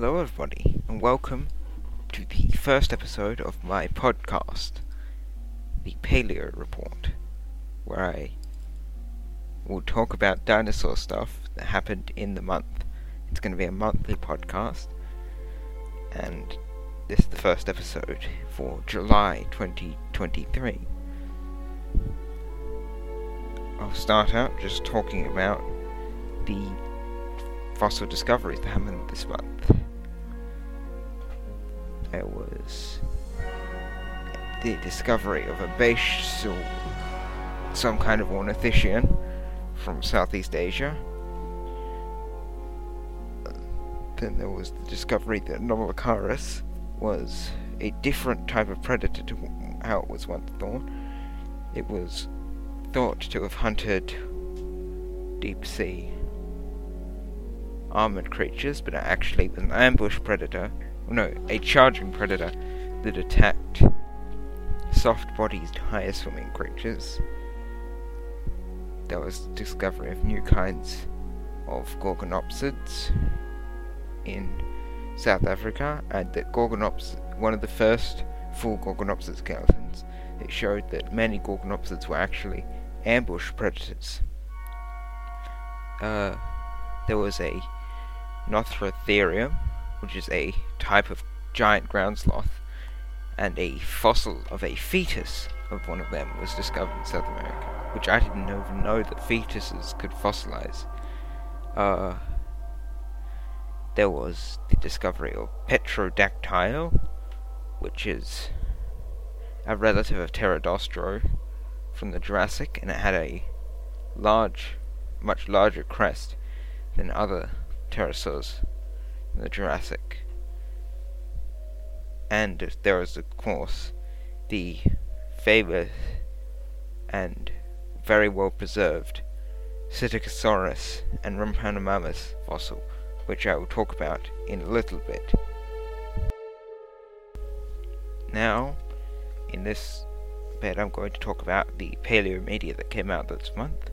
Hello, everybody, and welcome to the first episode of my podcast, The Paleo Report, where I will talk about dinosaur stuff that happened in the month. It's going to be a monthly podcast, and this is the first episode for July 2023. I'll start out just talking about the fossil discoveries that happened this month. There was the discovery of a basal, some kind of ornithischian from Southeast Asia. Then there was the discovery that Anomalocaris was a different type of predator to how it was once thought. It was thought to have hunted deep sea armored creatures, but it actually was an ambush predator, no, a charging predator that attacked soft-bodied higher swimming creatures. There was the discovery of new kinds of gorgonopsids in South Africa, and that gorgonops, one of the first full gorgonopsid skeletons, it showed that many gorgonopsids were actually ambush predators. Uh, there was a Nothrotherium, which is a type of giant ground sloth, and a fossil of a fetus of one of them was discovered in South America, which I didn't even know that fetuses could fossilize. Uh, there was the discovery of Petrodactyle, which is a relative of Pterodaustro from the Jurassic, and it had a large, much larger crest than other pterosaurs in the Jurassic. And there is, of course, the famous and very well preserved Psittacosaurus and Repenomamus fossil, which I will talk about in a little bit. Now, in this bit, I'm going to talk about the paleo media that came out this month,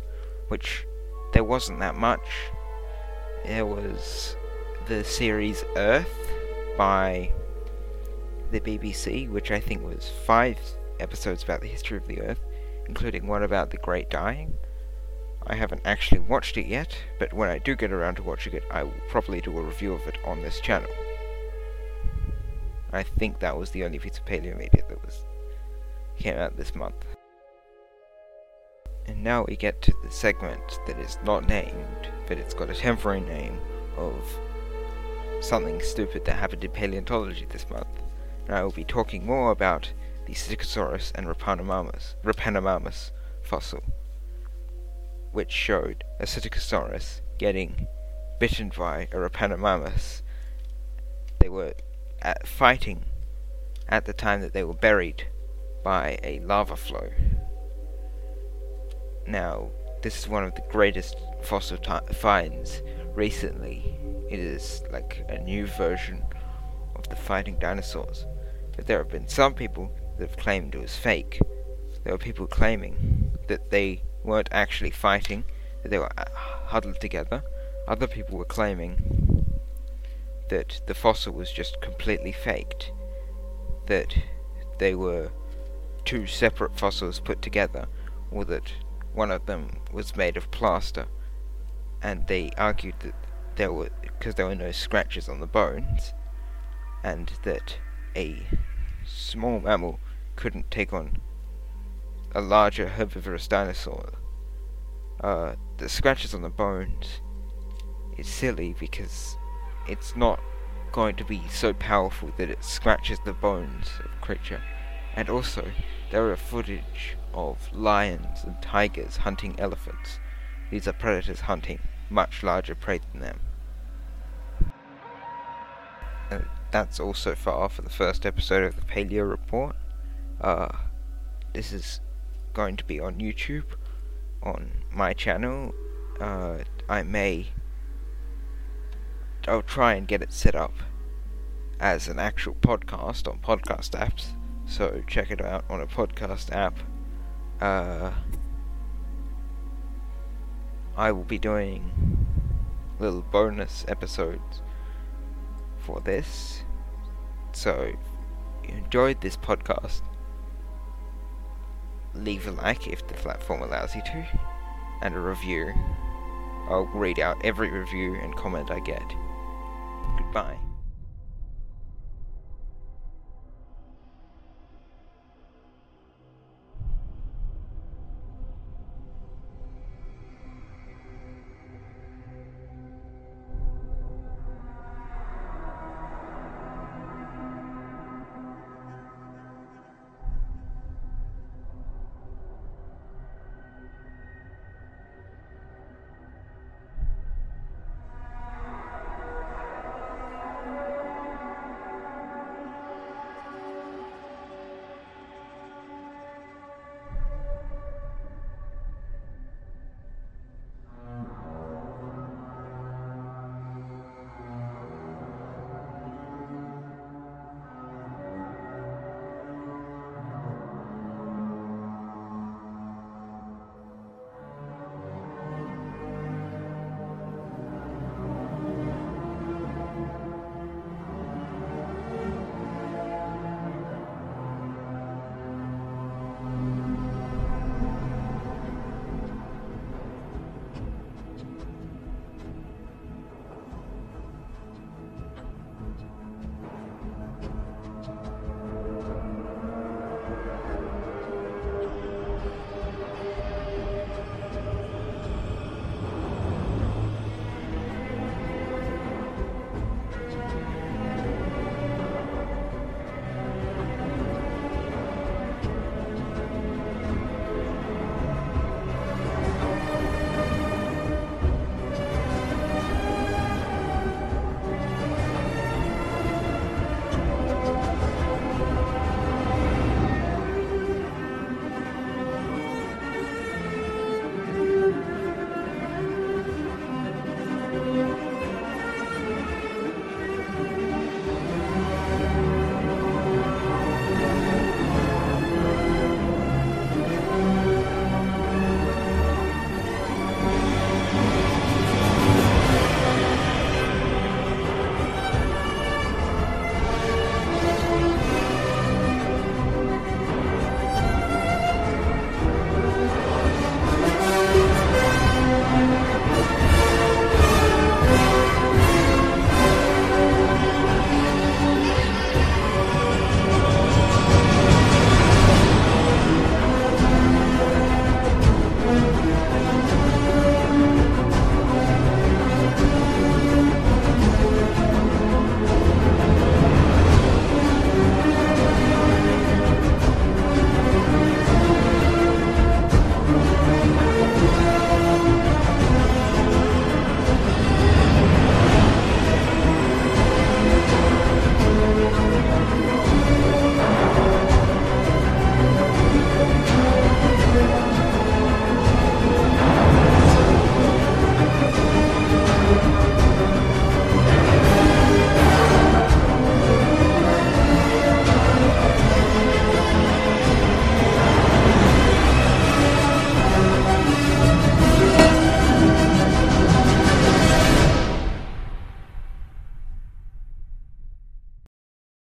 which there wasn't that much there was the series Earth by the BBC, which I think was five episodes about the history of the Earth, including one about the Great Dying. I haven't actually watched it yet, but when I do get around to watching it, I will probably do a review of it on this channel. I think that was the only piece of paleo media that was came out this month. And now we get to the segment that is not named, but it's got a temporary name of something stupid that happened in paleontology this month. And I will be talking more about the Psittacosaurus and Repenomamus, Repenomamus fossil, which showed a Psittacosaurus getting bitten by a Repenomamus. They were at fighting at the time that they were buried by a lava flow. Now, this is one of the greatest fossil t- finds recently. It is like a new version of the fighting dinosaurs. But there have been some people that have claimed it was fake. There were people claiming that they weren't actually fighting, that they were uh, huddled together. Other people were claiming that the fossil was just completely faked, that they were two separate fossils put together, or that one of them was made of plaster, and they argued that there were because there were no scratches on the bones, and that a small mammal couldn't take on a larger herbivorous dinosaur. Uh, the scratches on the bones is silly because it's not going to be so powerful that it scratches the bones of creature. And also, there are footage of lions and tigers hunting elephants. These are predators hunting much larger prey than them. That's all so far for the first episode of the Paleo Report. Uh, this is going to be on YouTube, on my channel. Uh, I may. I'll try and get it set up as an actual podcast on podcast apps. So check it out on a podcast app uh, I will be doing little bonus episodes for this. So, if you enjoyed this podcast, leave a like if the platform allows you to, and a review. I'll read out every review and comment I get. Goodbye.